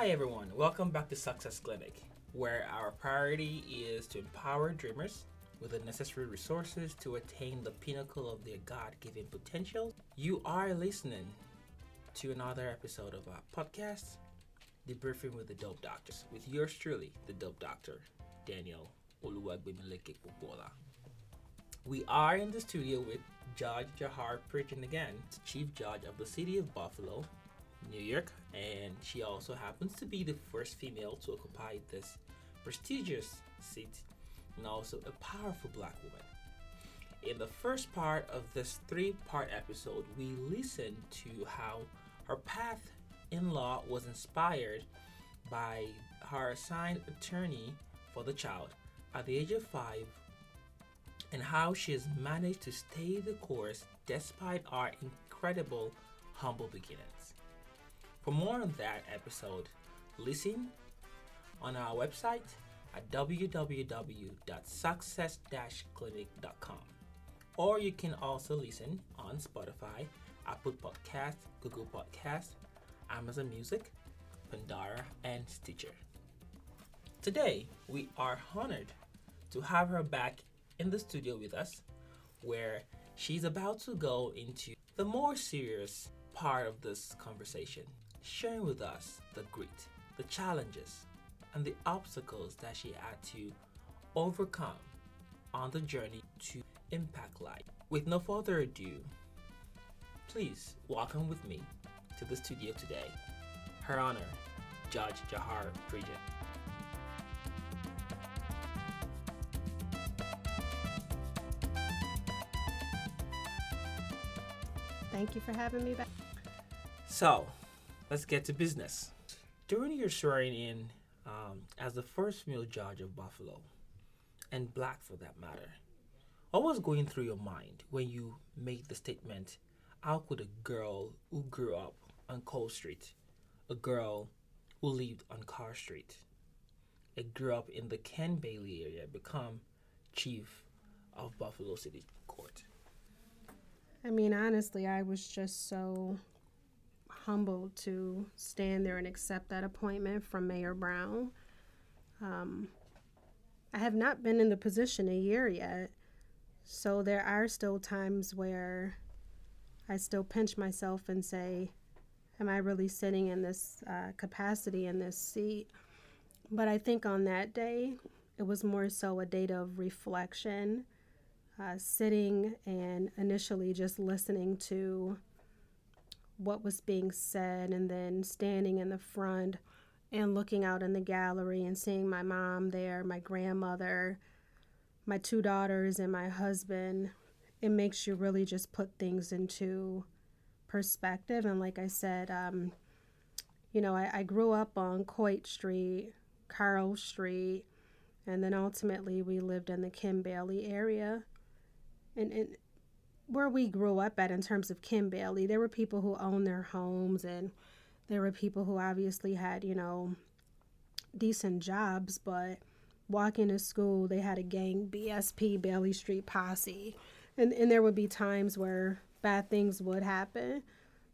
Hi, everyone. Welcome back to Success Clinic, where our priority is to empower dreamers with the necessary resources to attain the pinnacle of their God given potential. You are listening to another episode of our podcast, Debriefing with the Dope Doctors, with yours truly, the Dope Doctor, Daniel Oluwagbemileke Popoola. We are in the studio with Judge JaHarr Pridgen again, Chief Judge of the City of Buffalo, New York, and she also happens to be the first female to occupy this prestigious seat and also a powerful black woman. In the first part of this three part episode, we listened to how her path in law was inspired by her assigned attorney for the child at the age of five and how she has managed to stay the course despite our incredible humble beginnings. For more on that episode, listen on our website at www.success-clinic.com. Or you can also listen on Spotify, Apple Podcasts, Google Podcasts, Amazon Music, Pandora, and Stitcher. Today, we are honored to have her back in the studio with us, where she's about to go into the more serious part of this conversation, sharing with us the grit, the challenges, and the obstacles that she had to overcome on the journey to impact life. With no further ado, please welcome with me to the studio today, Her Honor, Judge JaHarr Pridgen. Thank you for having me back. So, let's get to business. During your swearing in um, as the first female judge of Buffalo, and black for that matter, what was going through your mind when you made the statement, How could a girl who grew up on Coit Street, a girl who lived on Carr Street, a grew up in the Ken Bailey area, become chief of Buffalo City Court? I mean, honestly, I was just so humbled to stand there and accept that appointment from Mayor Brown. Um, I have not been in the position a year yet, so there are still times where I still pinch myself and say, Am I really sitting in this uh, capacity in this seat? But I think on that day, it was more so a date of reflection uh, sitting and initially just listening to what was being said, and then standing in the front and looking out in the gallery and seeing my mom there, my grandmother, my two daughters, and my husband. It makes you really just put things into perspective. And like I said, um, you know, I, I grew up on Coit Street, Carl Street, and then ultimately we lived in the Ken Bailey area and, and where we grew up at in terms of Ken Bailey, there were people who owned their homes and there were people who obviously had, you know, decent jobs, but walking to school, they had a gang, BSP, Bailey Street Posse. And, and there would be times where bad things would happen.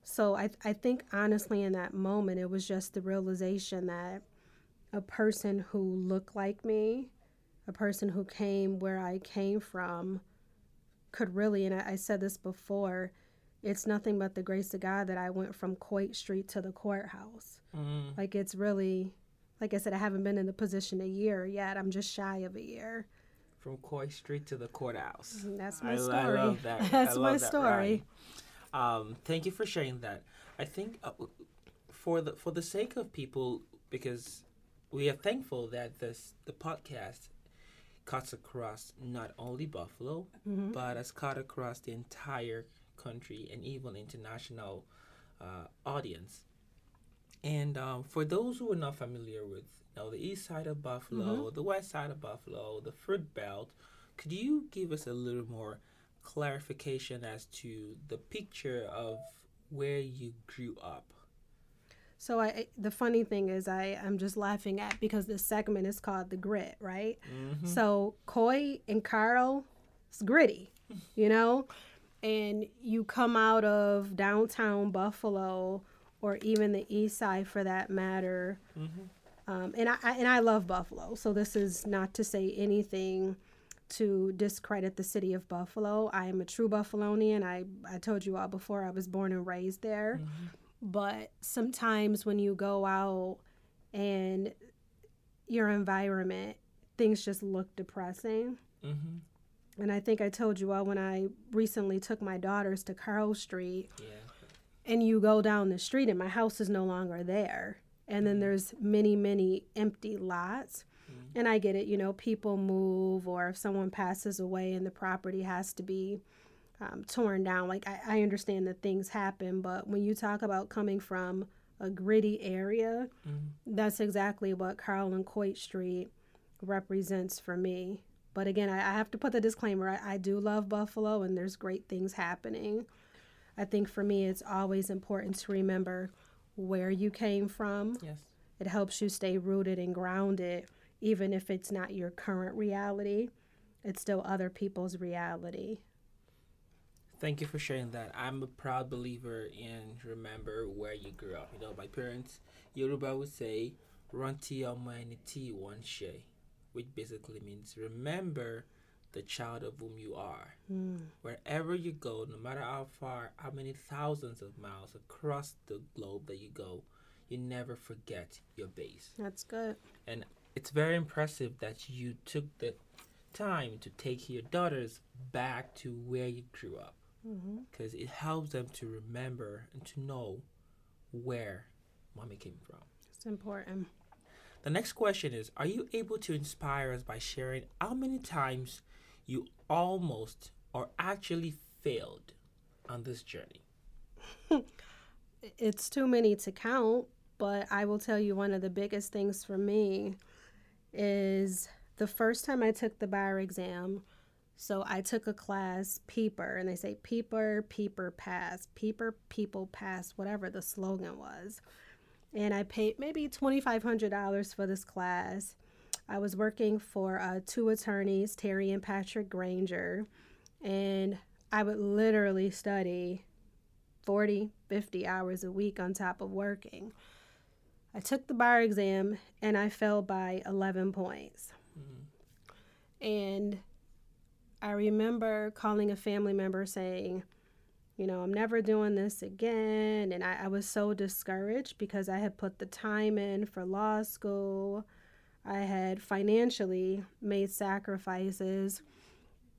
So I, I think honestly in that moment, it was just the realization that a person who looked like me, a person who came where I came from, could really, and I, I said this before, it's nothing but the grace of God that I went from Coit Street to the courthouse. Mm. Like it's really, like I said, I haven't been in the position a year yet. I'm just shy of a year. From Coit Street to the courthouse. That's my I, story. I love that. That's my that story. Um, thank you for sharing that. I think uh, for the for the sake of people, because we are thankful that this the podcast cuts across not only Buffalo, mm-hmm. but has cut across the entire country and even international uh, audience. And um, for those who are not familiar with you know, the east side of Buffalo, mm-hmm. the west side of Buffalo, the fruit belt, could you give us a little more clarification as to the picture of where you grew up? So I the funny thing is I I'm just laughing at because this segment is called the grit, right? Mm-hmm. So Coit and Carl, it's gritty, you know, and you come out of downtown Buffalo or even the east side for that matter. Mm-hmm. Um, and I, I and I love Buffalo, so this is not to say anything to discredit the city of Buffalo. I am a true Buffalonian. I, I told you all before I was born and raised there. Mm-hmm. But sometimes when you go out and your environment, things just look depressing. Mm-hmm. And I think I told you all when I recently took my daughters to Carl Street. Yeah. And you go down the street and my house is no longer there. And then mm-hmm. there's many, many empty lots and I get it, you know, people move or if someone passes away and the property has to be um, torn down. Like, I, I, understand that things happen, but when you talk about coming from a gritty area, mm-hmm. that's exactly what Carl and Coit Street represents for me. But again, I, I have to put the disclaimer I, I do love Buffalo and there's great things happening. I think for me, it's always important to remember where you came from. Yes. It helps you stay rooted and grounded even if it's not your current reality, it's still other people's reality. Thank you for sharing that. I'm a proud believer in remember where you grew up. You know, my parents, Yoruba would say, Ranti Omaniti Wanshe, which basically means remember the child of whom you are. Mm. Wherever you go, no matter how far, how many thousands of miles across the globe that you go, you never forget your base. That's good. And it's very impressive that you took the time to take your daughters back to where you grew up because mm-hmm. it helps them to remember and to know where mommy came from. It's important. The next question is Are you able to inspire us by sharing how many times you almost or actually failed on this journey? it's too many to count, but I will tell you one of the biggest things for me is the first time I took the bar exam. So I took a class, Pieper, and they say Pieper, Pieper Pass, Pieper, People Pass, whatever the slogan was. And I paid maybe $2,500 for this class. I was working for uh, two attorneys, Terry and Patrick Granger, and I would literally study 40, 50 hours a week on top of working. I took the bar exam and I fell by 11 points. Mm-hmm. And I remember calling a family member saying, you know, I'm never doing this again. And I, I, was so discouraged because I had put the time in for law school. I had financially made sacrifices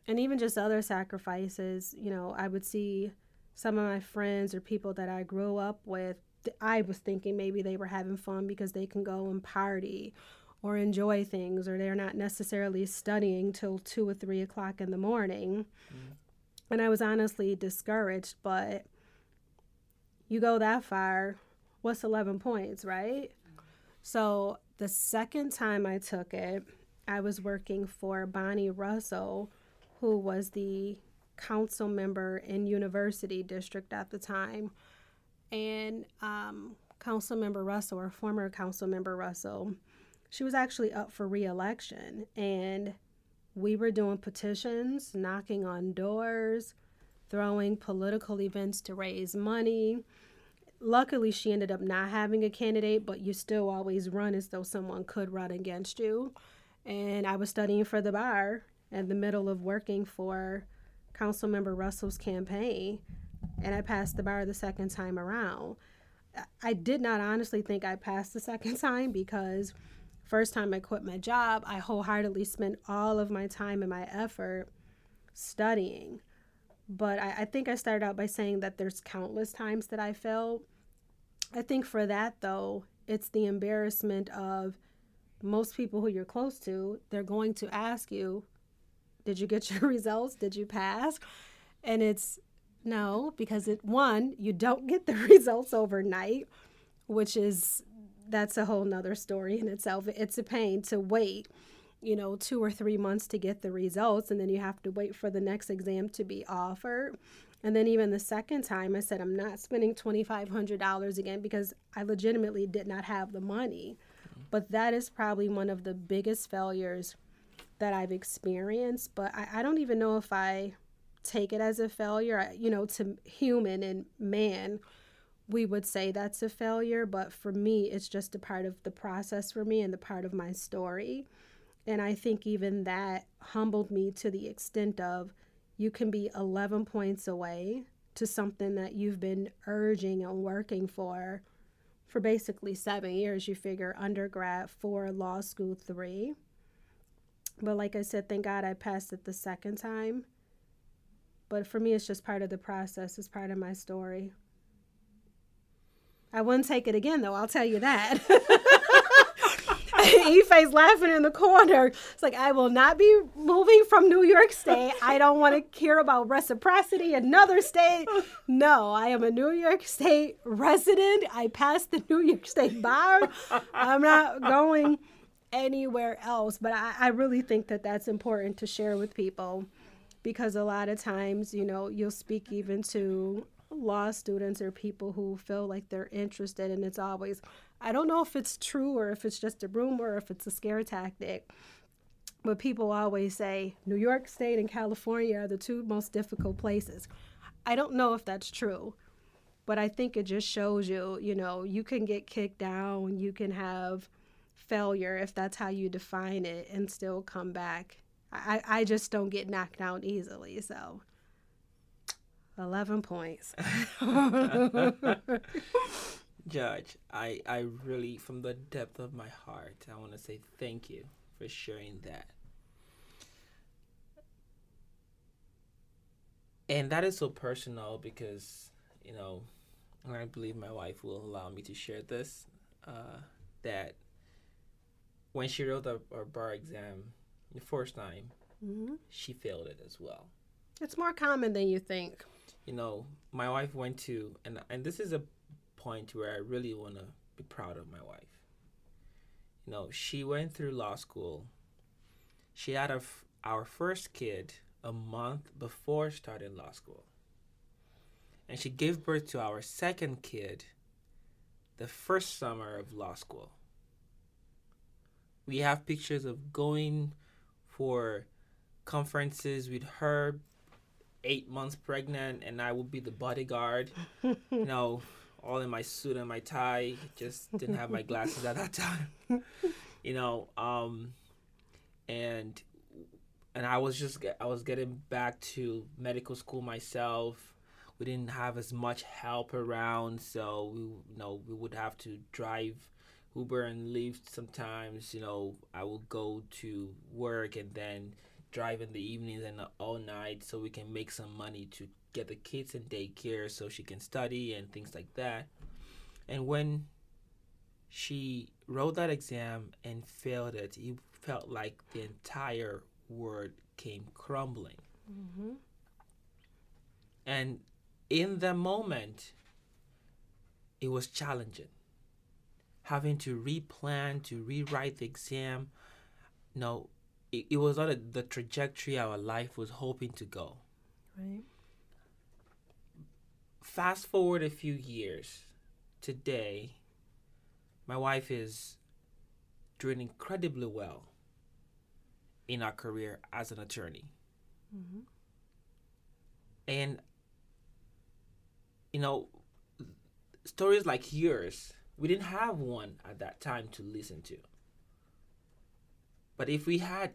and even just other sacrifices. You know, I would see some of my friends or people that I grew up with I was thinking maybe they were having fun because they can go and party or enjoy things, or they're not necessarily studying till two or three o'clock in the morning. Mm. And I was honestly discouraged, but you go that far, what's 11 points, right? So the second time I took it, I was working for Bonnie Russell, who was the council member in University District at the time and um, Council Member Russell, or former Council Member Russell, she was actually up for reelection, and we were doing petitions, knocking on doors, throwing political events to raise money. Luckily, she ended up not having a candidate, but you still always run as though someone could run against you. And I was studying for the bar in the middle of working for Councilmember Russell's campaign and I passed the bar the second time around. I did not honestly think I passed the second time because first time I quit my job, I wholeheartedly spent all of my time and my effort studying. But I, I think I started out by saying that there's countless times that I failed. I think for that though, it's the embarrassment of most people who you're close to, they're going to ask you, Did you get your results? Did you pass? And it's no, because it one, you don't get the results overnight, which is that's a whole nother story in itself. It's a pain to wait, you know, two or three months to get the results, and then you have to wait for the next exam to be offered. And then even the second time, I said, I'm not spending $2,500 again because I legitimately did not have the money. But that is probably one of the biggest failures that I've experienced. But I, I don't even know if I take it as a failure. You know, to human and man, we would say that's a failure, but for me, it's just a part of the process for me and the part of my story. And I think even that humbled me to the extent of you can be 11 points away to something that you've been urging and working for for basically seven years. You figure undergrad, four, law school, three. But like I said, thank God I passed it the second time. But for me, it's just part of the process, it's part of my story. I wouldn't take it again, though, I'll tell you that. Ife's laughing in the corner. It's like, I will not be moving from New York State. I don't want to hear about reciprocity, another state. No, I am a New York State resident. I passed the New York State bar. I'm not going anywhere else. But I, I really think that that's important to share with people because a lot of times, you know, you'll speak even to law students or people who feel like they're interested, and it's always, I don't know if it's true or if it's just a rumor or if it's a scare tactic. But people always say New York State and California are the two most difficult places. I don't know if that's true, but I think it just shows you, you know, you can get kicked down, you can have failure if that's how you define it and still come back. I, I just don't get knocked down easily, so 11 points. Judge, I, I really, from the depth of my heart, I want to say thank you for sharing that. And that is so personal because, you know, I believe my wife will allow me to share this. Uh, that when she wrote the, our bar exam the first time, mm-hmm. she failed it as well. It's more common than you think. You know, my wife went to, and and this is a point where I really want to be proud of my wife. You know, she went through law school. She had a our first kid a month before starting law school. And she gave birth to our second kid the first summer of law school. We have pictures of going for conferences with her eight months pregnant and I would be the bodyguard. you know, all in my suit and my tie. Just didn't have my glasses at that time. you know, um, and and I was just I was getting back to medical school myself. We didn't have as much help around, so we you know we would have to drive Uber and leave sometimes. You know, I would go to work and then drive in the evenings and all night so we can make some money to get the kids in daycare so she can study and things like that. And when she wrote that exam and failed it, it felt like the entire world came crumbling. Mm-hmm. And in the moment, it was challenging. Having to replan, to rewrite the exam. No, it, it was not a, the trajectory our life was hoping to go. Right. Fast forward a few years. Today, my wife is doing incredibly well in our career as an attorney. Mm-hmm. And, you know, stories like yours, we didn't have one at that time to listen to. But if we had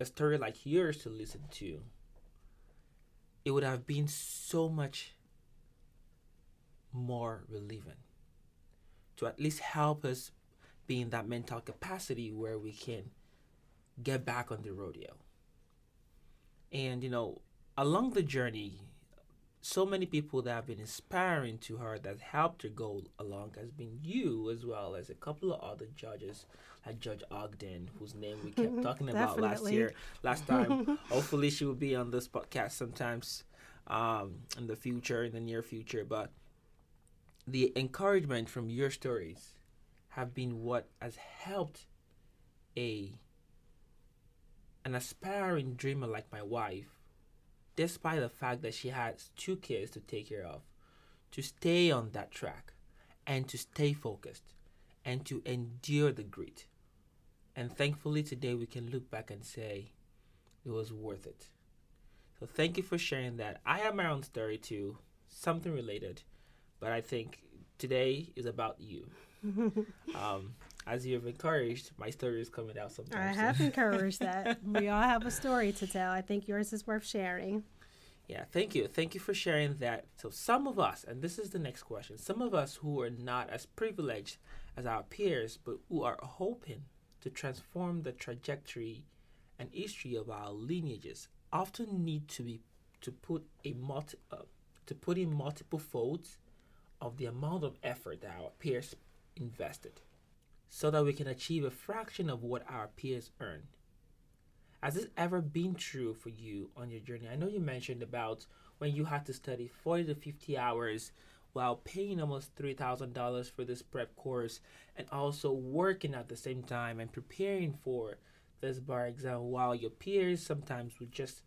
a story like yours to listen to, it would have been so much more relieving to at least help us be in that mental capacity where we can get back on the rodeo. And, you know, along the journey, so many people that have been inspiring to her that helped her go along has been you as well as a couple of other judges like Judge Ogden, whose name we kept talking about last year, last time. Hopefully, she will be on this podcast sometimes um, in the future, in the near future. But the encouragement from your stories have been what has helped a an aspiring dreamer like my wife despite the fact that she has two kids to take care of, to stay on that track and to stay focused and to endure the grit. And thankfully, today we can look back and say it was worth it. So, thank you for sharing that. I have my own story too, something related, but I think today is about you. um, as you have encouraged, my story is coming out sometimes. I have encouraged that. We all have a story to tell. I think yours is worth sharing. Yeah, thank you. Thank you for sharing that. So, some of us, and this is the next question, some of us who are not as privileged as our peers, but who are hoping to transform the trajectory and history of our lineages, often need to be to put a multi, uh, to put in multiple folds of the amount of effort that our peers invested, so that we can achieve a fraction of what our peers earned. Has this ever been true for you on your journey? I know you mentioned about when you had to study 40 to 50 hours while paying almost $3,000 for this prep course and also working at the same time and preparing for this bar exam while your peers sometimes would just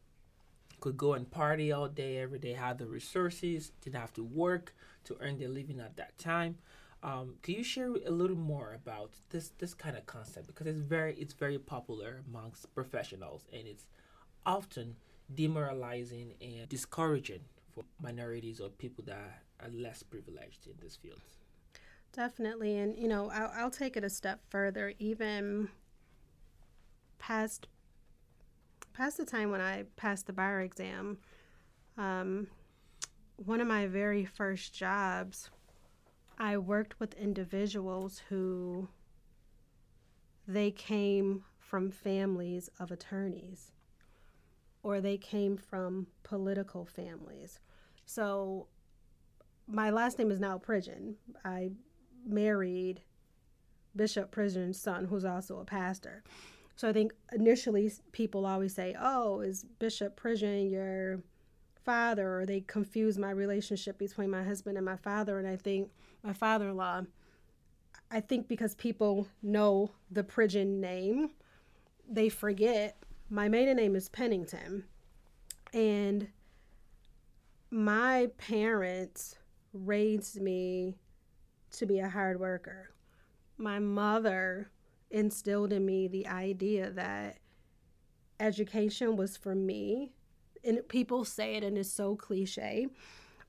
could go and party all day every day had the resources didn't have to work to earn their living at that time. Um, can you share a little more about this this kind of concept? Because it's very it's very popular amongst professionals and it's often demoralizing and discouraging for minorities or people that are less privileged in this field. Definitely, and you know, I'll, I'll take it a step further. Even past past the time when I passed the bar exam, um, one of my very first jobs I worked with individuals who they came from families of attorneys or they came from political families. So my last name is now Pridgen. I married Bishop Pridgen's son, who's also a pastor. So I think initially people always say, "Oh, is Bishop Pridgen your father?" Or they confuse my relationship between my husband and my father. And I think my father in law, I think because people know the Pridgen name, they forget my maiden name is Pennington. And my parents raised me to be a hard worker. My mother instilled in me the idea that education was for me. And people say it and it's so cliche,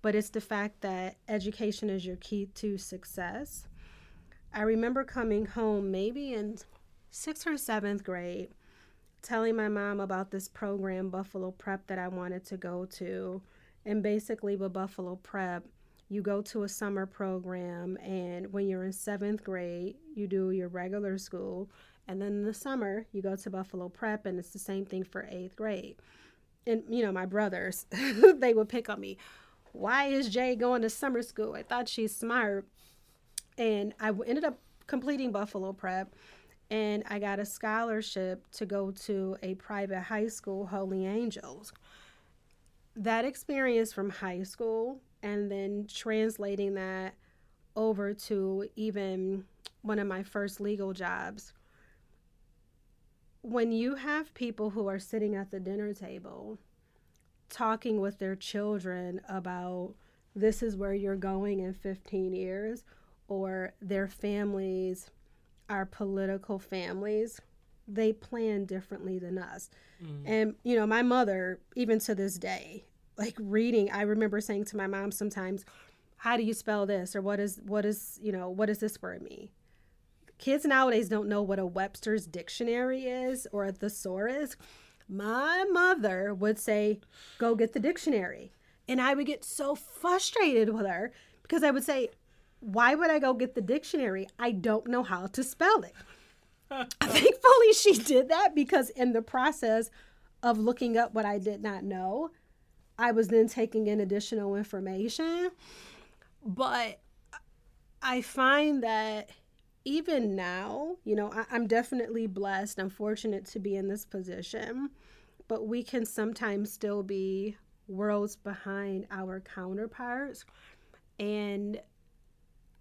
but it's the fact that education is your key to success. I remember coming home maybe in sixth or seventh grade, telling my mom about this program, Buffalo Prep, that I wanted to go to. And basically, with Buffalo Prep, you go to a summer program, and when you're in seventh grade, you do your regular school. And then in the summer, you go to Buffalo Prep, and it's the same thing for eighth grade. And, you know, my brothers, they would pick on me why is Jay going to summer school? I thought she's smart. And I ended up completing Buffalo Prep and I got a scholarship to go to a private high school, Holy Angels. That experience from high school and then translating that over to even one of my first legal jobs. When you have people who are sitting at the dinner table talking with their children about this is where you're going in 15 years, or their families are political families, they plan differently than us. Mm. And, you know, my mother, even to this day, like reading, I remember saying to my mom sometimes, how do you spell this? Or what is, what is, you know, what does this word mean? Kids nowadays don't know what a Webster's dictionary is or a thesaurus my mother would say, Go get the dictionary. And I would get so frustrated with her because I would say, Why would I go get the dictionary? I don't know how to spell it. Thankfully, she did that because in the process of looking up what I did not know, I was then taking in additional information. But I find that even now, you know, I, am definitely blessed. I'm fortunate to be in this position, but we can sometimes still be worlds behind our counterparts. And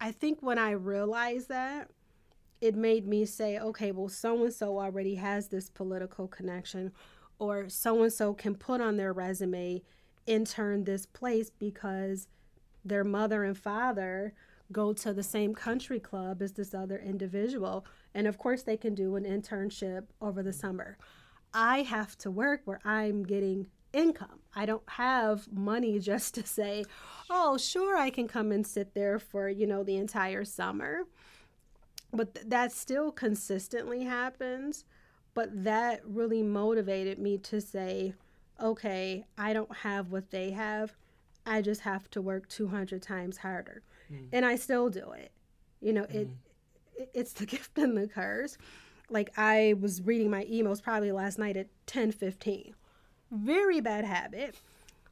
I think when I realized that, it made me say, okay, well, so and so already has this political connection, or so and so can put on their resume, intern this place because their mother and father go to the same country club as this other individual. And of course, they can do an internship over the summer. I have to work where I'm getting income. I don't have money just to say, "Oh, sure, I can come and sit there for, you know, the entire summer." But th- that still consistently happens, but that really motivated me to say, "Okay, I don't have what they have. I just have to work 200 times harder." Mm. And I still do it. You know, mm. it, it it's the gift and the curse. Like I was reading my emails probably last night at 10:15 very bad habit.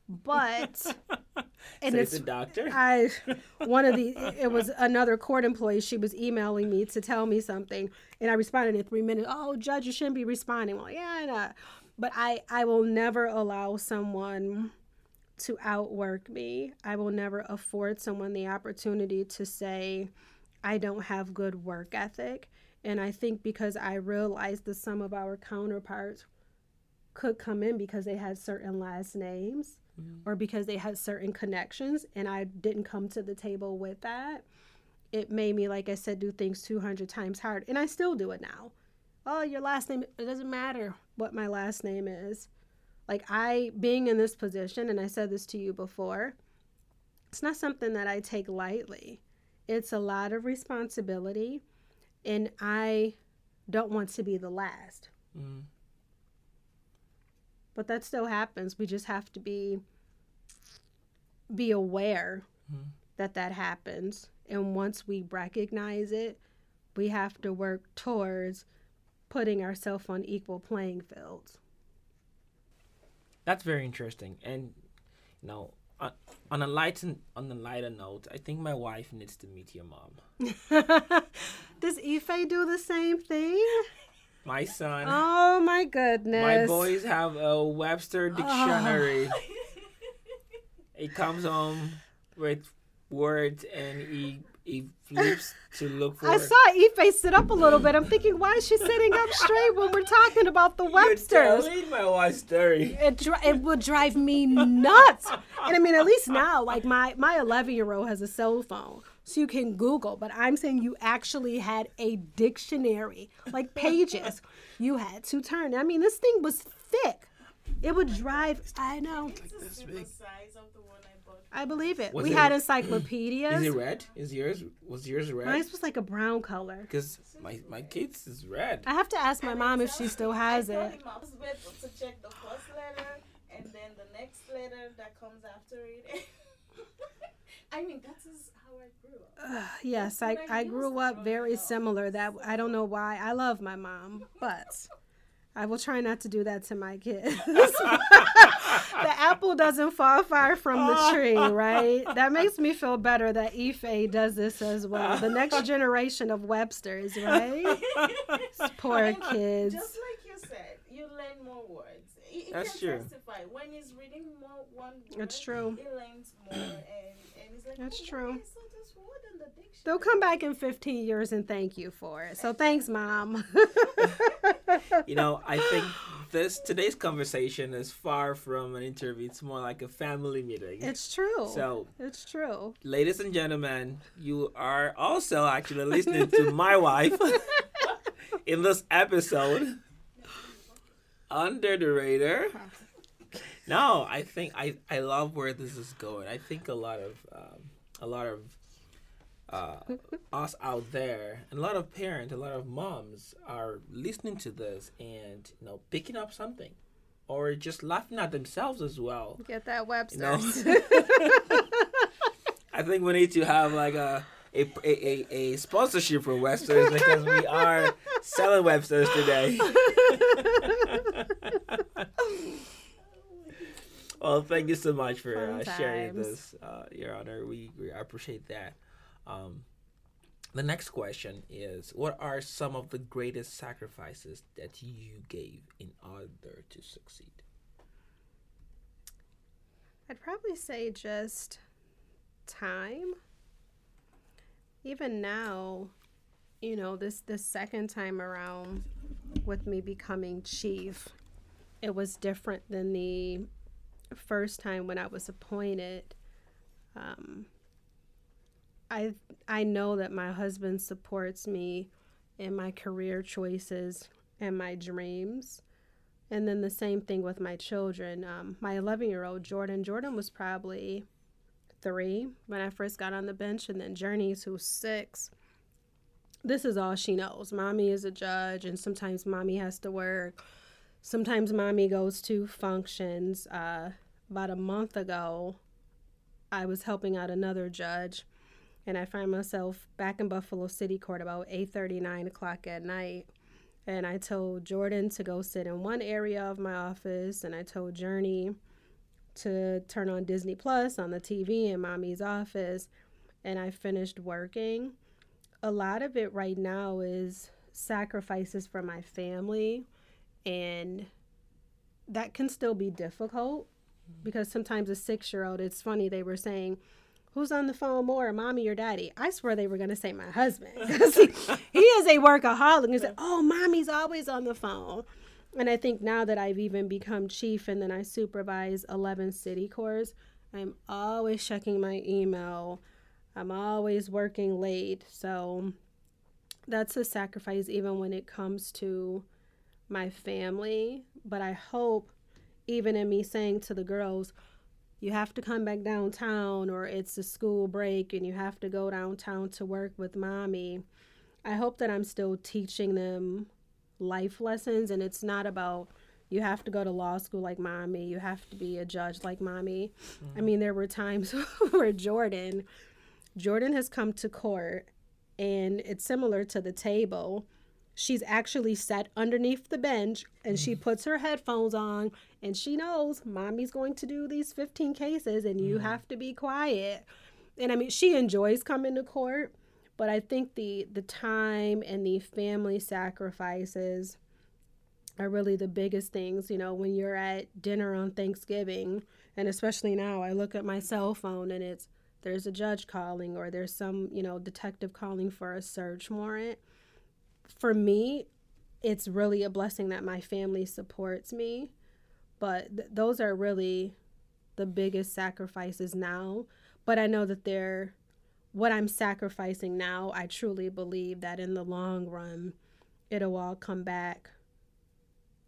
But and it's the doctor. I one of the it was another court employee. She was emailing me to tell me something, and I responded in three minutes. Oh, judge, you shouldn't be responding. Well, yeah, I know. But I I will never allow someone to outwork me. I will never afford someone the opportunity to say I don't have good work ethic. And I think because I realized that some of our counterparts could come in because they had certain last names mm-hmm. or because they had certain connections and I didn't come to the table with that. It made me, like I said, do things 200 times hard. And I still do it now. Oh, your last name, it doesn't matter what my last name is. Like, I, being in this position, and I said this to you before, it's not something that I take lightly. It's a lot of responsibility, and I don't want to be the last. Mm but that still happens. We just have to be be aware mm-hmm. that that happens, and once we recognize it, we have to work towards putting ourselves on equal playing fields. That's very interesting, and you know, on, on a light on a lighter note, I think my wife needs to meet your mom. Does Ife do the same thing? My son. Oh my goodness. My boys have a Webster ah. dictionary. Oh. he comes home with words and he he flips to look for. I saw Ife sit up a little bit. I'm thinking, why is she sitting up straight when we're talking about the Websters? You're my wife's story. It dri- it would drive me nuts. and I mean, at least now, like my my 11 year old has a cell phone so you can Google, but I'm saying you actually had a dictionary, like pages you had to turn. I mean, this thing was thick. It would drive. I know. I believe it. Was we it, had encyclopedias. Is it red? Is yours was yours red? Mine was like a brown color. Because my my kids is red. I have to ask my mom if she still has it. to check the first letter and then the next letter that comes after it. I mean, that's how I grew up. Uh, yes, I, I grew up very similar. That I don't know why. I love my mom, but I will try not to do that to my kids. the apple doesn't fall far from the tree, right? That makes me feel better that Ife does this as well. The next generation of Websters, right? Poor I mean, kids. Just like you said, you learn more words. He, That's true. Testify. When he's reading more one word, That's true. He learns more and and like, that's oh, true. They'll come back in 15 years and thank you for it. So thanks, mom. you know, I think this today's conversation is far from an interview. It's more like a family meeting. It's true. So it's true. Ladies and gentlemen, you are also actually listening to my wife in this episode under the radar. No, I think I I love where this is going. I think a lot of um, a lot of uh, us out there, and a lot of parents, a lot of moms are listening to this and you know picking up something, or just laughing at themselves as well. Get that Webster. You know? I think we need to have like a a, a, a sponsorship for Websters because we are selling Websters today. well, thank you so much for uh, sharing this, uh, Your Honor. We, we appreciate that. Um, the next question is What are some of the greatest sacrifices that you gave in order to succeed? I'd probably say just time. Even now, you know, this the second time around with me becoming chief, it was different than the first time when I was appointed, um, I I know that my husband supports me in my career choices and my dreams. And then the same thing with my children. Um, my 11 year old Jordan, Jordan was probably three when I first got on the bench, and then Journeys, who's six. This is all she knows. Mommy is a judge, and sometimes mommy has to work. Sometimes mommy goes to functions. Uh, about a month ago, I was helping out another judge, and I find myself back in Buffalo City Court about 8:30, 9 o'clock at night. And I told Jordan to go sit in one area of my office, and I told Journey to turn on Disney Plus on the TV in mommy's office. And I finished working. A lot of it right now is sacrifices for my family, and that can still be difficult because sometimes a six year old, it's funny, they were saying, Who's on the phone more, mommy or daddy? I swear they were going to say my husband because he, he is a workaholic. He said, Oh, mommy's always on the phone. And I think now that I've even become chief and then I supervise 11 city courts, I'm always checking my email. I'm always working late. So that's a sacrifice even when it comes to my family. But I hope, even in me saying to the girls, you have to come back downtown or it's a school break and you have to go downtown to work with mommy. I hope that I'm still teaching them life lessons and it's not about you have to go to law school like mommy, you have to be a judge like mommy. Mm-hmm. I mean, there were times where Jordan Jordan has come to court and it's similar to the table she's actually sat underneath the bench and she puts her headphones on and she knows mommy's going to do these 15 cases and you mm. have to be quiet. And I mean, she enjoys coming to court, but I think the the time and the family sacrifices are really the biggest things, you know, when you're at dinner on Thanksgiving and especially now I look at my cell phone and it's there's a judge calling or there's some, you know, detective calling for a search warrant for me, it's really a blessing that my family supports me. But th- those are really the biggest sacrifices now. But I know that they're what I'm sacrificing now. I truly believe that in the long run, it'll all come back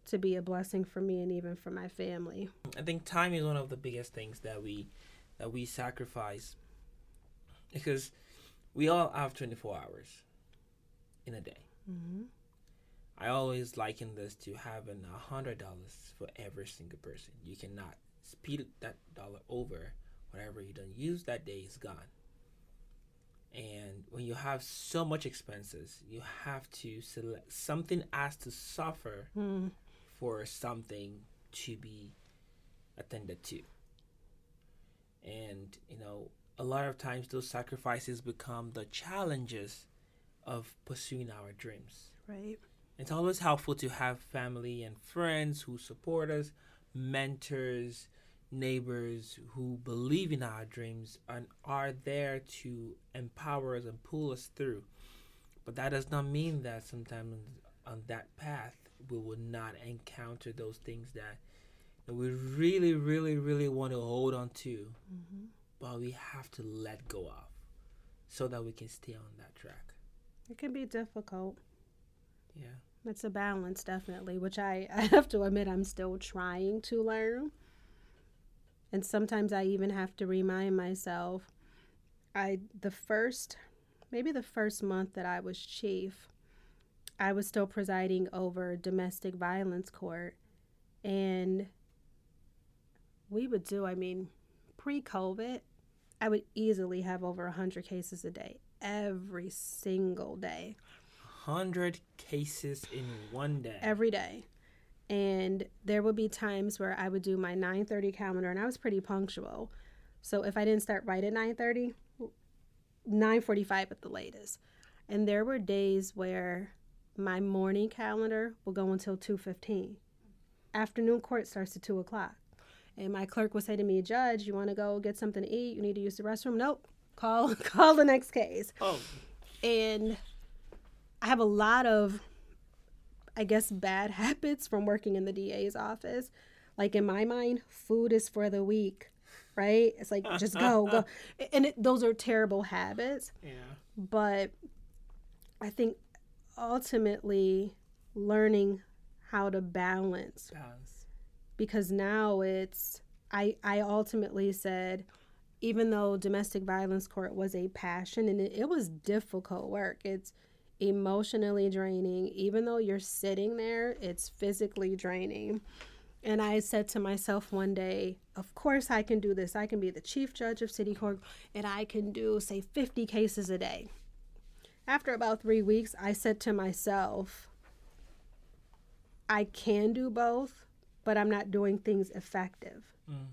to be a blessing for me and even for my family. I think time is one of the biggest things that we that we sacrifice because we all have 24 hours in a day. Mm-hmm. I always liken this to having a hundred dollars for every single person. You cannot speed that dollar over. Whatever you don't use that day is gone. And when you have so much expenses, you have to select something has to suffer mm. for something to be attended to. And you know, a lot of times those sacrifices become the challenges of pursuing our dreams. Right. It's always helpful to have family and friends who support us, mentors, neighbors who believe in our dreams and are there to empower us and pull us through. But that does not mean that sometimes on that path we will not encounter those things that, we really, really, really want to hold on to, mm-hmm. but we have to let go of so that we can stay on that track. It can be difficult. Yeah. It's a balance, definitely, which I, I have to admit I'm still trying to learn. And sometimes I even have to remind myself I, the first, maybe the first month that I was chief, I was still presiding over domestic violence court. And we would do, I mean, pre COVID, I would easily have over 100 cases a day every single day. 100 cases in one day. Every day. And there would be times where I would do my 9:30 calendar and I was pretty punctual. So if I didn't start right at 9:30, 9:45 at the latest. And there were days where my morning calendar will go until 2:15. Afternoon court starts at 2 o'clock. And my clerk would say to me, Judge, you want to go get something to eat? You need to use the restroom? Nope. Call call the next case. Oh. And I have a lot of I guess bad habits from working in the DA's office. Like in my mind, food is for the weak, right? It's like just go, go. And it, those are terrible habits. Yeah. But I think ultimately learning how to balance Balance. because now it's I I ultimately said even though domestic violence court was a passion and it, it was difficult work it's emotionally draining even though you're sitting there it's physically draining and I said to myself one day, of course I can do this. I can be the chief judge of City Court and I can do, say, 50 cases a day. After about three weeks, I said to myself, I can do both, but I'm not doing things effective. Mm.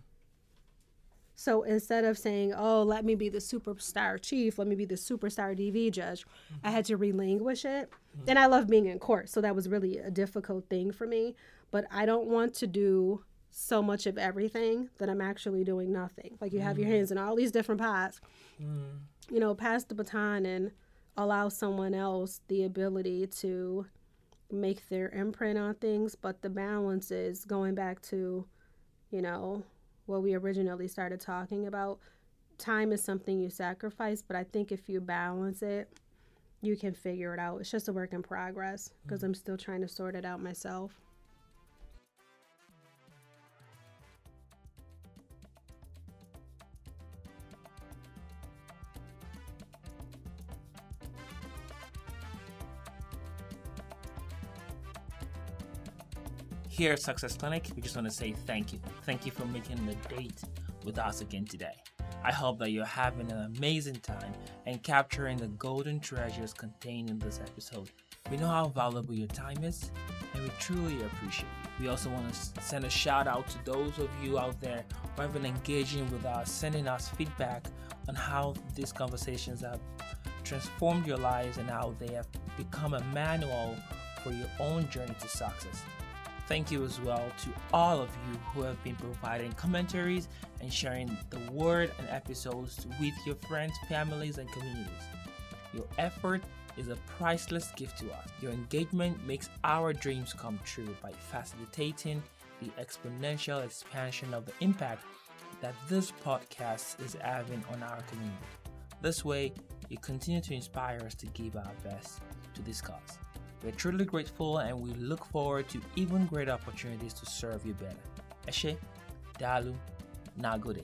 So instead of saying, oh, let me be the superstar chief, let me be the superstar DV judge, I had to relinquish it. And I love being in court. So that was really a difficult thing for me. But I don't want to do so much of everything that I'm actually doing nothing. Like you have your hands in all these different pots. Mm. You know, pass the baton and allow someone else the ability to make their imprint on things. But the balance is going back to, you know, what we originally started talking about. Time is something you sacrifice, but I think if you balance it, you can figure it out. It's just a work in progress because mm. I'm still trying to sort it out myself. Here at Success Clinic, we just want to say thank you. Thank you for making the date with us again today. I hope that you're having an amazing time and capturing the golden treasures contained in this episode. We know how valuable your time is, and we truly appreciate you. We also want to send a shout out to those of you out there who have been engaging with us, sending us feedback on how these conversations have transformed your lives and how they have become a manual for your own journey to success. Thank you as well to all of you who have been providing commentaries and sharing the word and episodes with your friends, families, and communities. Your effort is a priceless gift to us. Your engagement makes our dreams come true by facilitating the exponential expansion of the impact that this podcast is having on our community. This way, you continue to inspire us to give our best to this cause. We're truly grateful and we look forward to even greater opportunities to serve you better. Eshe, Dalu, Nagode.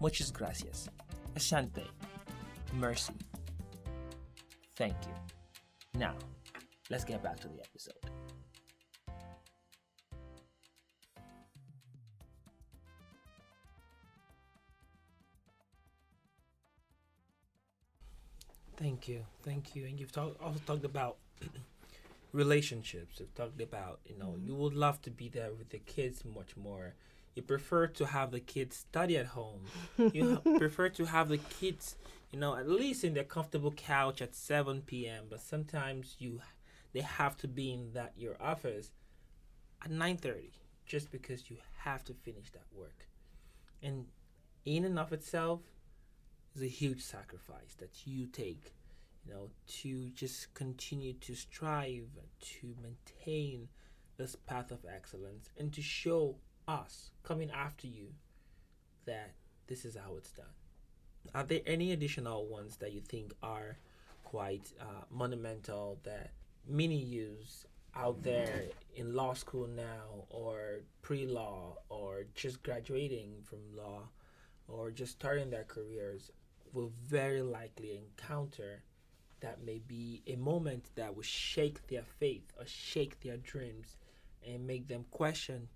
Muchas gracias. Asante. Mercy. Thank you. Now, let's get back to the episode. Thank you, thank you. And you've talk, also talked about relationships. we've talked about, you know, mm-hmm. you would love to be there with the kids much more. You prefer to have the kids study at home. You ha- prefer to have the kids, you know, at least in their comfortable couch at 7 p.m. But sometimes you, they have to be in that your office at 9:30 just because you have to finish that work. And in and of itself is a huge sacrifice that you take you know, to just continue to strive to maintain this path of excellence and to show us coming after you that this is how it's done. Are there any additional ones that you think are quite uh, monumental that many use out there in law school now or pre-law or just graduating from law or just starting their careers will very likely encounter that may be a moment that will shake their faith or shake their dreams and make them question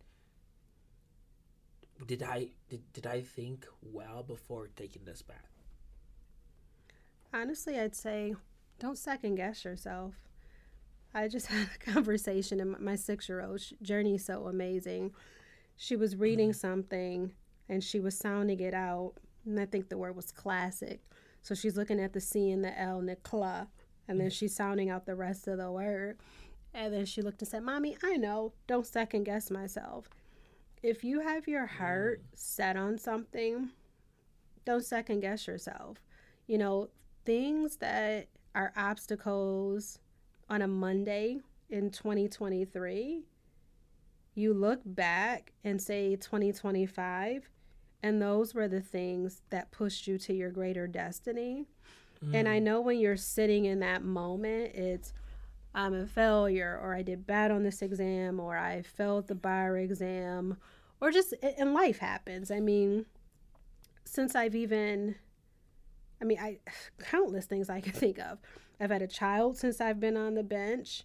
did I did, did I think well before taking this path? Honestly, I'd say don't second guess yourself. I just had a conversation, and my six year old journey is so amazing. She was reading mm-hmm. something and she was sounding it out, and I think the word was classic. So she's looking at the C and the L cla, and then mm-hmm. she's sounding out the rest of the word. And then she looked and said, Mommy, I know, don't second guess myself. If you have your heart mm. set on something, don't second guess yourself. You know, things that are obstacles on a Monday in 2023, you look back and say 2025, and those were the things that pushed you to your greater destiny. And I mm. know when you're sitting in that moment, it's I'm a failure or I did bad on this exam or I failed the bar exam or just and life happens. I mean, since I've even I mean, I countless things I can think of. I've had a child since I've been on the bench.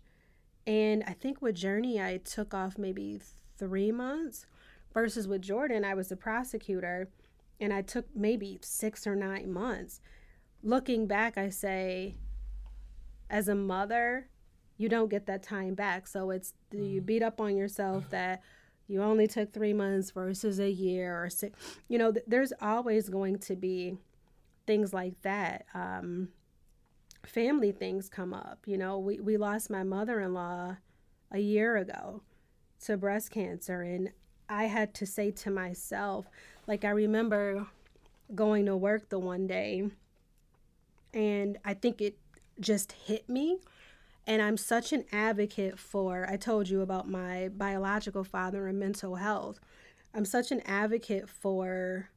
And I think with Journey I took off maybe 3 months versus with Jordan I was a prosecutor and I took maybe 6 or 9 months. Looking back, I say as a mother, you don't get that time back. So it's you beat up on yourself that you only took three months versus a year or six. You know, th- there's always going to be things like that. Um, family things come up. You know, we, we lost my mother in law a year ago to breast cancer. And I had to say to myself, like, I remember going to work the one day, and I think it just hit me and I'm such an advocate for, I told you about my biological father and mental health. I'm such an advocate for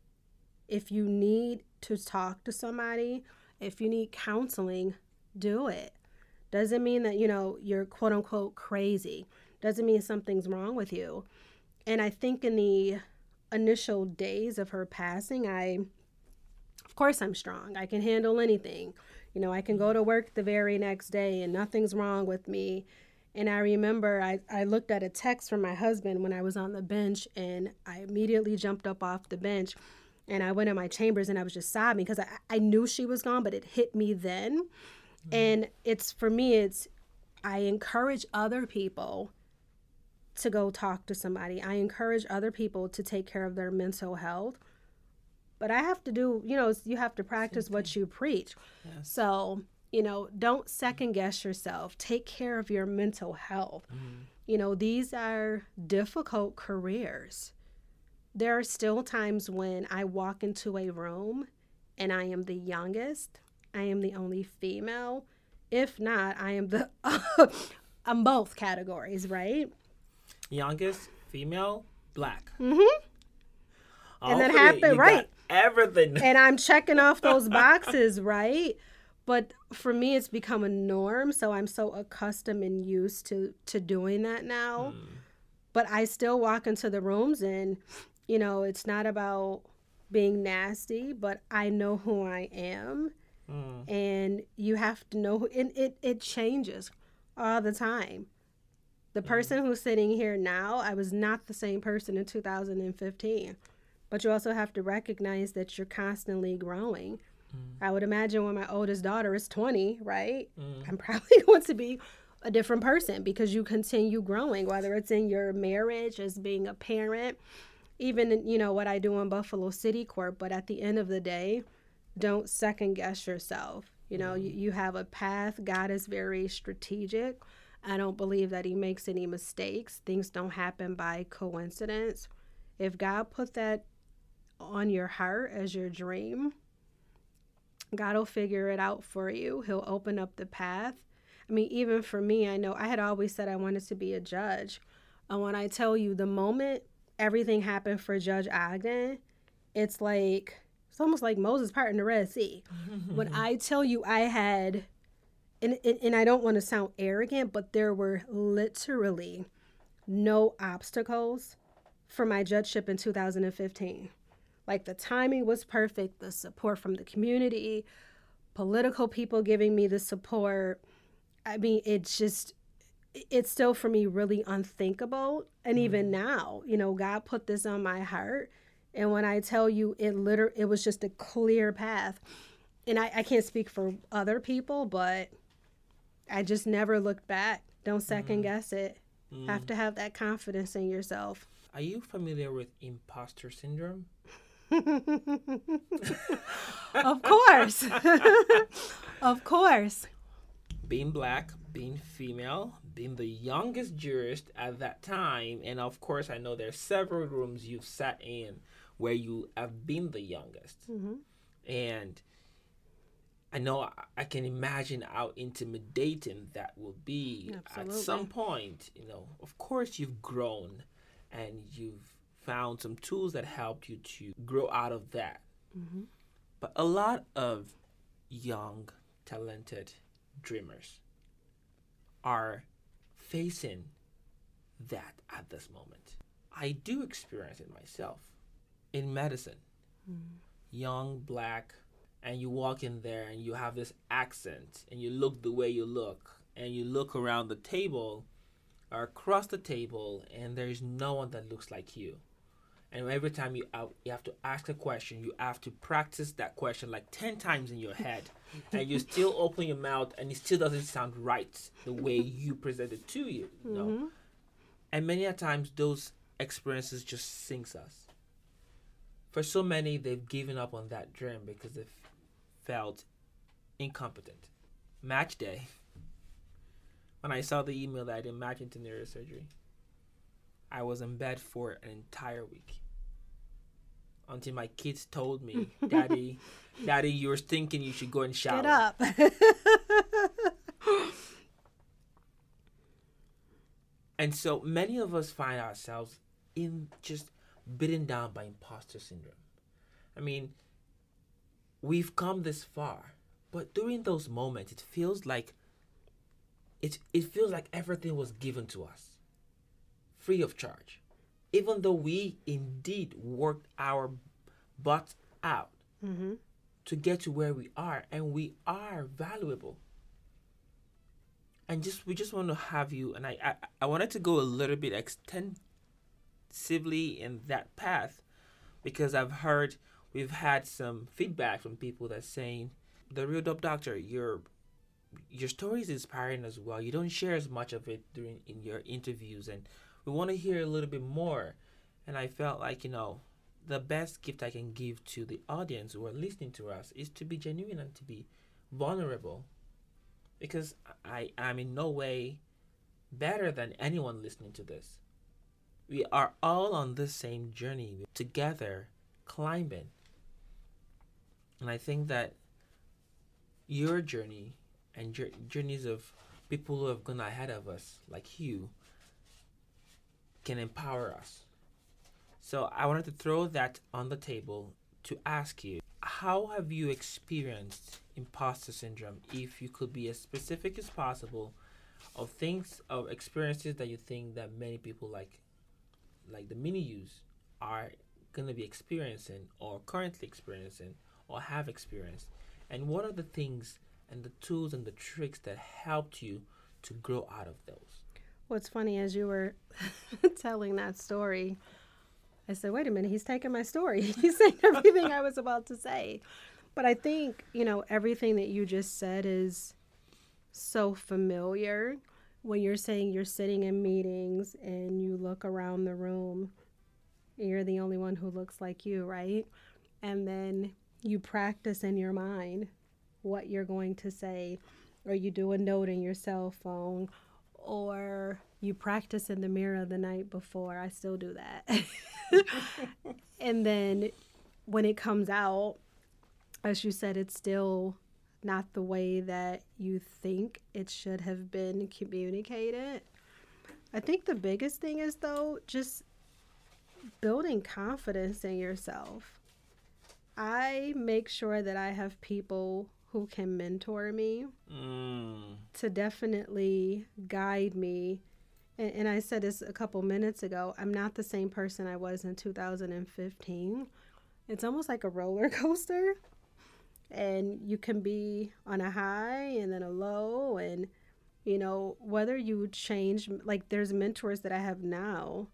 if you need to talk to somebody, if you need counseling, do it. Doesn't mean that, you know, you're quote unquote crazy. Doesn't mean something's wrong with you. And I think in the initial days of her passing, I, of course, I'm strong. I can handle anything. You know, I can go to work the very next day and nothing's wrong with me. And I remember I, I looked at a text from my husband when I was on the bench and I immediately jumped up off the bench and I went in my chambers and I was just sobbing because I, I knew she was gone, but it hit me then. Mm-hmm. And it's for me, it's I encourage other people to go talk to somebody. I encourage other people to take care of their mental health but I have to do, you know, you have to practice what you preach. Yes. So, you know, don't second guess yourself. Take care of your mental health. Mm-hmm. You know, these are difficult careers. There are still times when I walk into a room and I am the youngest, I am the only female. If not, I am the I'm both categories, right? Youngest, female, black. Mm-hmm. and that happened, right? everything. And I'm checking off those boxes, right? But for me, it's become a norm. So I'm so accustomed and used to to doing that now. Mm. But I still walk into the rooms, and you know, it's not about being nasty, but I know who I am. Mm. And you have to know, and it, it changes all the time. The person who's sitting here now, I was not the same person in 2015. But you also have to recognize that you're constantly growing. Mm. I would imagine when my oldest daughter is 20, right? Mm. I'm probably going to be a different person because you continue growing, whether it's in your marriage, as being a parent, even, you know, what I do in Buffalo City Court. But at the end of the day, don't second guess yourself. You know, mm. you, you have a path. God is very strategic. I don't believe that He makes any mistakes. Things don't happen by coincidence. If God put that on your heart as your dream, God will figure it out for you. He'll open up the path. I mean, even for me, I know I had always said I wanted to be a judge. And when I tell you the moment everything happened for Judge Ogden, it's like, it's almost like Moses part in the Red Sea. when I tell you I had, and, and, and I don't want to sound arrogant, but there were literally no obstacles for my judgeship in 2015. Like the timing was perfect, the support from the community, political people giving me the support. I mean, it's just, it's still for me really unthinkable. And mm-hmm. even now, you know, God put this on my heart. And when I tell you, it literally, it was just a clear path. And I, I can't speak for other people, but I just never looked back. Don't second mm-hmm. guess it. Mm. Have to have that confidence in yourself. Are you familiar with imposter syndrome? of course. of course. Being black, being female, being the youngest jurist at that time, and of course, I know there's several rooms you've sat in where you have been the youngest. Mm-hmm. And I know I can imagine how intimidating that will be Absolutely. at some point. You know, of course, you've grown and you've found some tools that helped you to grow out of that. Mm-hmm. But a lot of young, talented dreamers are facing that at this moment. I do experience it myself in medicine. Young, black, and you walk in there and you have this accent and you look the way you look and you look around the table or across the table and there's no one that looks like you. And every time you out, you have to ask a question, you have to practice that question like 10 times in your head. and you still open your mouth and it still doesn't sound right the way you present it to you. you know? Mm-hmm. And many a times those experiences just sinks us. For so many, they've given up on that dream because they've felt incompetent. Match day. When I saw the email that I didn't match into neurosurgery, I was in bed for an entire week. Until my kids told me, Daddy, Daddy, you were thinking you should go and shower. Get up. And so many of us find ourselves in just bitten down by imposter syndrome. I mean, we've come this far, but during those moments, it feels like it, it feels like everything was given to us free of charge. Even though we indeed worked our butts out hmm to get to where we are, and we are valuable. And just we just want to have you, and I I, I wanted to go a little bit extensively in that path, because I've heard we've had some feedback from people that saying, the real dope doctor, your your story is inspiring as well. You don't share as much of it during in your interviews, and we want to hear a little bit more. And I felt like you know the best gift I can give to the audience who are listening to us is to be genuine and to be vulnerable. Because I am in no way better than anyone listening to this. We are all on the same journey together, climbing. And I think that your journey and jour- journeys of people who have gone ahead of us, like you, can empower us. So I wanted to throw that on the table to ask you how have you experienced imposter syndrome if you could be as specific as possible of things of experiences that you think that many people like like the mini use are to be experiencing or currently experiencing or have experienced and what are the things and the tools and the tricks that helped you to grow out of those What's funny as you were telling that story, I said, wait a minute, he's taking my story. He's saying everything I was about to say. But I think, you know, everything that you just said is so familiar when you're saying you're sitting in meetings and you look around the room you're the only one who looks like you, right? And then you practice in your mind what you're going to say, or you do a note in your cell phone, or you practice in the mirror the night before. I still do that. and then when it comes out, as you said, it's still not the way that you think it should have been communicated. I think the biggest thing is, though, just building confidence in yourself. I make sure that I have people who can mentor me mm. to definitely guide me. And, and I said this a couple minutes ago I'm not the same person I was in 2015. It's almost like a roller coaster. And you can be on a high and then a low. And, you know, whether you change, like there's mentors that I have now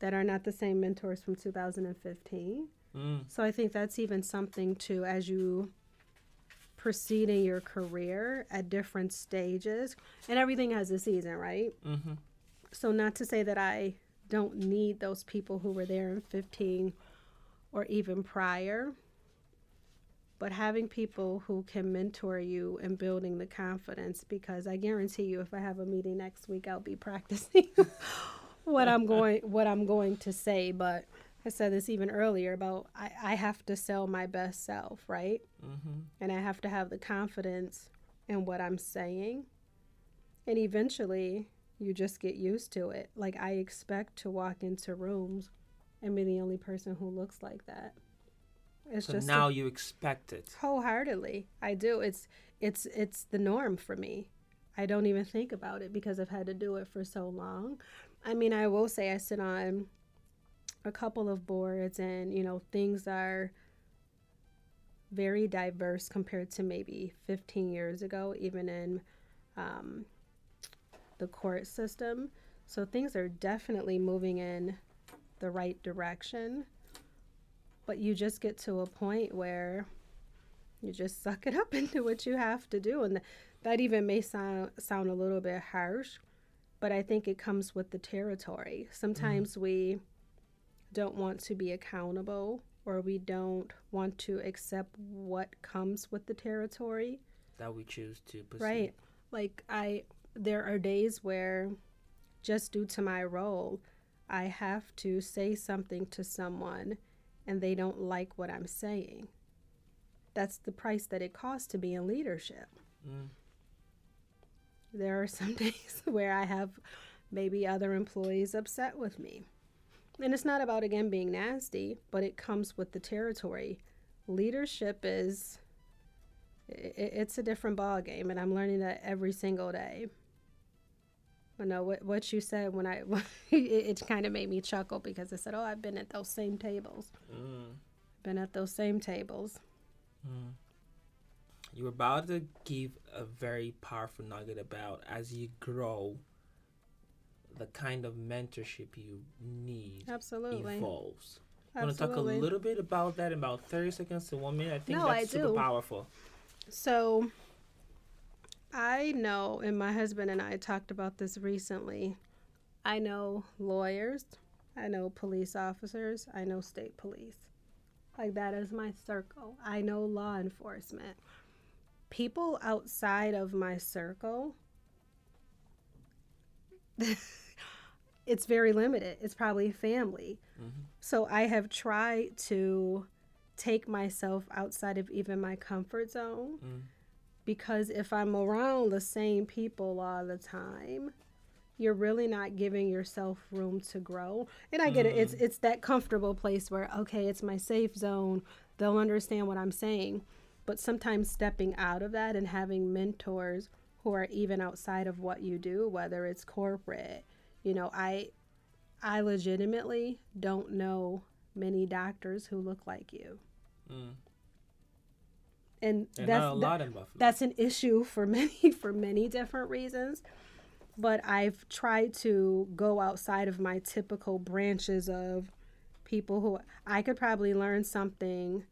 that are not the same mentors from 2015. Mm. So I think that's even something to, as you proceed in your career at different stages, and everything has a season, right? Mm-hmm. So, not to say that I don't need those people who were there in 15 or even prior, but having people who can mentor you and building the confidence because I guarantee you if I have a meeting next week I'll be practicing what I'm going what I'm going to say but I said this even earlier about I, I have to sell my best self, right? Mm-hmm. And I have to have the confidence in what I'm saying. And eventually you just get used to it. Like I expect to walk into rooms and be the only person who looks like that. It's So just now you expect it. wholeheartedly. I do. It's it's it's the norm for me. I don't even think about it because I've had to do it for so long. I mean, I will say I sit on a couple of boards and, you know, things are very diverse compared to maybe 15 years ago, even in um, the court system. So things are definitely moving in the right direction. But you just get to a point where you just suck it up and do what you have to do. And that even may sound, sound a little bit harsh, but I think it comes with the territory. Sometimes mm-hmm. we don't want to be accountable or we don't want to accept what comes with the territory that we choose to pursue. Right. Like I there are days where just due to my role, I have to say something to someone and they don't like what I'm saying. That's the price that it costs to be in leadership. Mm. There are some days where I have maybe other employees upset with me. And it's not about, again, being nasty, but it comes with the territory. Leadership is, it's a different ball game, and I'm learning that every single day. I know what what you said when I it, it kind of made me chuckle because I said, "Oh, I've been at those same tables. Mm. Been at those same tables." Mm. You were about to give a very powerful nugget about as you grow, the kind of mentorship you need absolutely evolves. I want to talk a little bit about that in about thirty seconds to one minute. I think no, that's I super do. powerful. So I know, and my husband and I talked about this recently. I know lawyers, I know police officers, I know state police. Like that is my circle. I know law enforcement. People outside of my circle, it's very limited. It's probably family. Mm-hmm. So I have tried to take myself outside of even my comfort zone. Mm because if I'm around the same people all the time, you're really not giving yourself room to grow. And I get mm. it. It's mm. it's that comfortable place where okay, it's my safe zone. They'll understand what I'm saying. But sometimes stepping out of that and having mentors who are even outside of what you do, whether it's corporate, you know, I I legitimately don't know many doctors who look like you. Mm and They're that's that, that's an issue for many for many different reasons but i've tried to go outside of my typical branches of people who i could probably learn something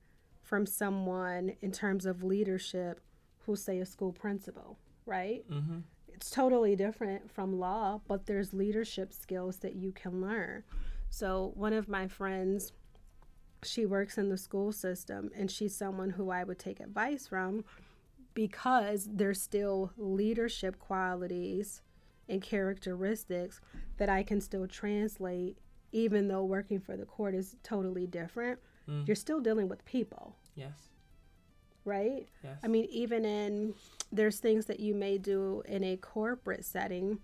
from someone in terms of leadership who's say a school principal right mm-hmm. It's totally different from law but there's leadership skills that you can learn so one of my friends she works in the school system and she's someone who I would take advice from because there's still leadership qualities and characteristics that I can still translate even though working for the court is totally different. Mm. You're still dealing with people. Yes. Right? Yes. I mean even in there's things that you may do in a corporate setting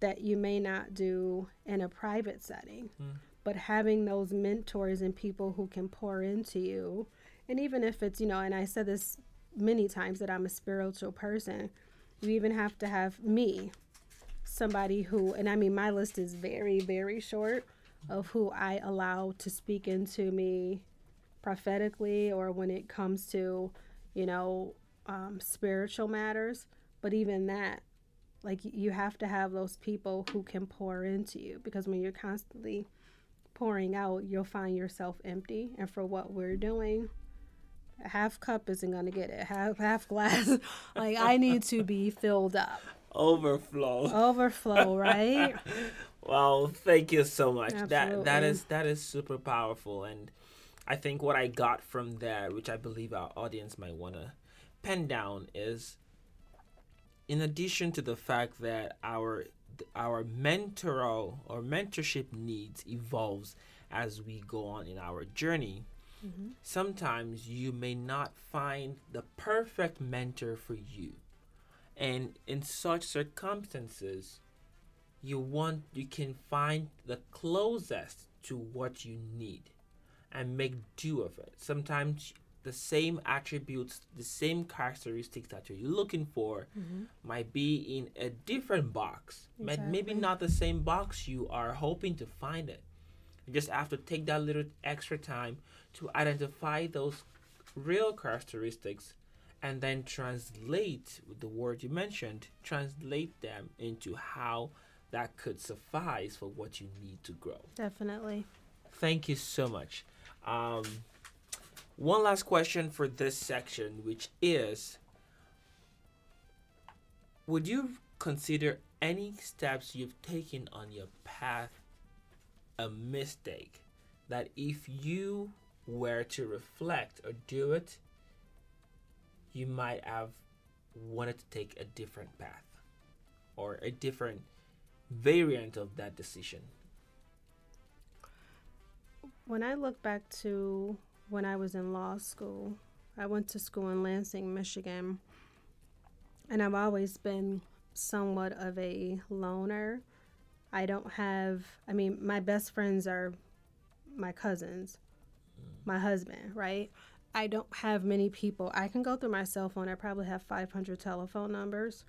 that you may not do in a private setting. Mm but having those mentors and people who can pour into you and even if it's you know and i said this many times that i'm a spiritual person you even have to have me somebody who and i mean my list is very very short of who i allow to speak into me prophetically or when it comes to you know um, spiritual matters but even that like you have to have those people who can pour into you because when you're constantly pouring out, you'll find yourself empty. And for what we're doing, a half cup isn't gonna get it. Half half glass, like I need to be filled up. Overflow. Overflow, right? well, thank you so much. Absolutely. That that is that is super powerful, and I think what I got from that, which I believe our audience might wanna pen down, is in addition to the fact that our our mentoral or mentorship needs evolves as we go on in our journey. Mm-hmm. Sometimes you may not find the perfect mentor for you. And in such circumstances, you want you can find the closest to what you need and make do of it. Sometimes the same attributes, the same characteristics that you're looking for Mm-hmm. might be in a different box. But Maybe not the same box you are hoping to find it. You just have to take that little extra time to identify those real characteristics and then translate the word you mentioned, translate them into how that could suffice for what you need to grow. Definitely. Thank you so much. Um, one last question for this section, which is Would you consider any steps you've taken on your path a mistake? That if you were to reflect or do it, you might have wanted to take a different path or a different variant of that decision? When I look back to when I was in law school, I went to school in Lansing, Michigan, and I've always been somewhat of a loner. I don't have, I mean, my best friends are my cousins, my husband, right? I don't have many people. I can go through my cell phone. I probably have 500 telephone numbers.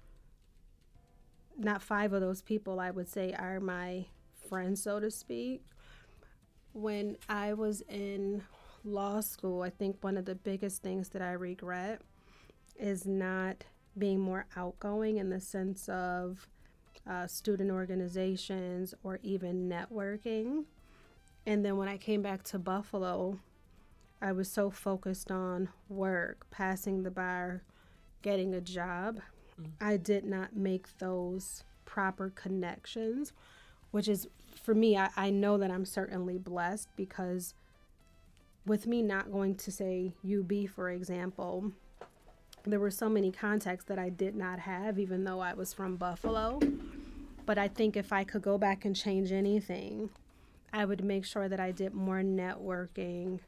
Not five of those people, I would say, are my friends, so to speak. When I was in law school, I think one of the biggest things that I regret is not being more outgoing in the sense of uh, student organizations or even networking. And then when I came back to Buffalo, I was so focused on work, passing the bar, getting a job. I did not make those proper connections, which is for me, I, I know that I'm certainly blessed because with me not going to say UB, for example, there were so many contacts that I did not have, even though I was from Buffalo. But I think if I could go back and change anything, I would make sure that I did more networking,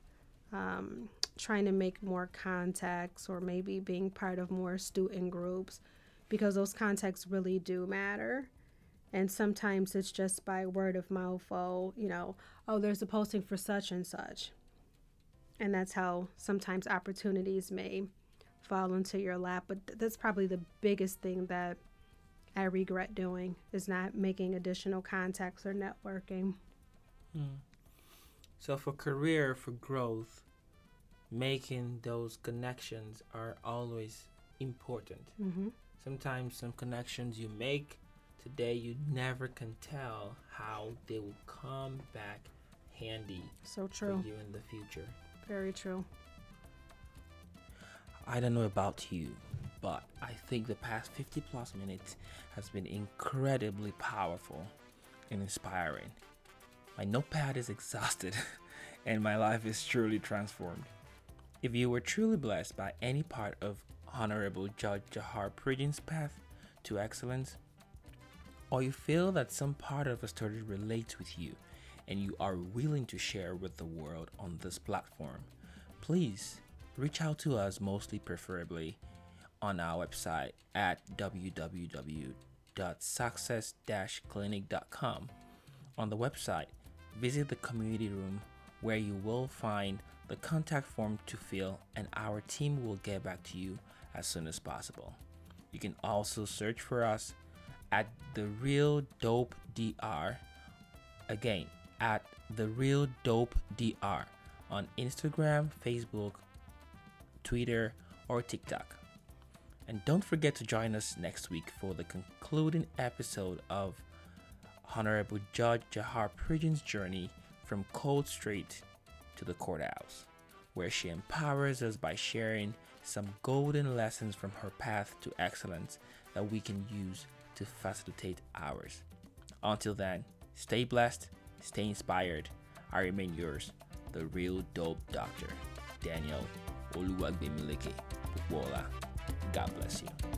um, trying to make more contacts, or maybe being part of more student groups, because those contacts really do matter. And sometimes it's just by word of mouth, oh, you know, oh, there's a posting for such and such. And that's how sometimes opportunities may fall into your lap. But th- that's probably the biggest thing that I regret doing is not making additional contacts or networking. So for career, for growth, making those connections are always important. hmm Sometimes some connections you make today, you never can tell how they will come back handy So for true. you in the future. Very true. I don't know about you, but I think the past 50 plus minutes has been incredibly powerful and inspiring. My notepad is exhausted and my life is truly transformed. If you were truly blessed by any part of Honorable Judge JaHarr Pridgen's path to excellence, or you feel that some part of the story relates with you and you are willing to share with the world on this platform, please reach out to us, mostly preferably on our website at www.success clinic.com. On the website, visit the community room where you will find the contact form to fill, and our team will get back to you as soon as possible. You can also search for us at the real dope dr again at the real dope dr on instagram facebook twitter or tiktok. And don't forget to join us next week for the concluding episode of honorable judge JaHarr pridgen's journey from Coit street to the courthouse where she empowers us by sharing some golden lessons from her path to excellence that we can use to facilitate ours. Until then, stay blessed, stay inspired. I remain yours, the real dope doctor, Daniel Oluwagbemileke Wola. God bless you.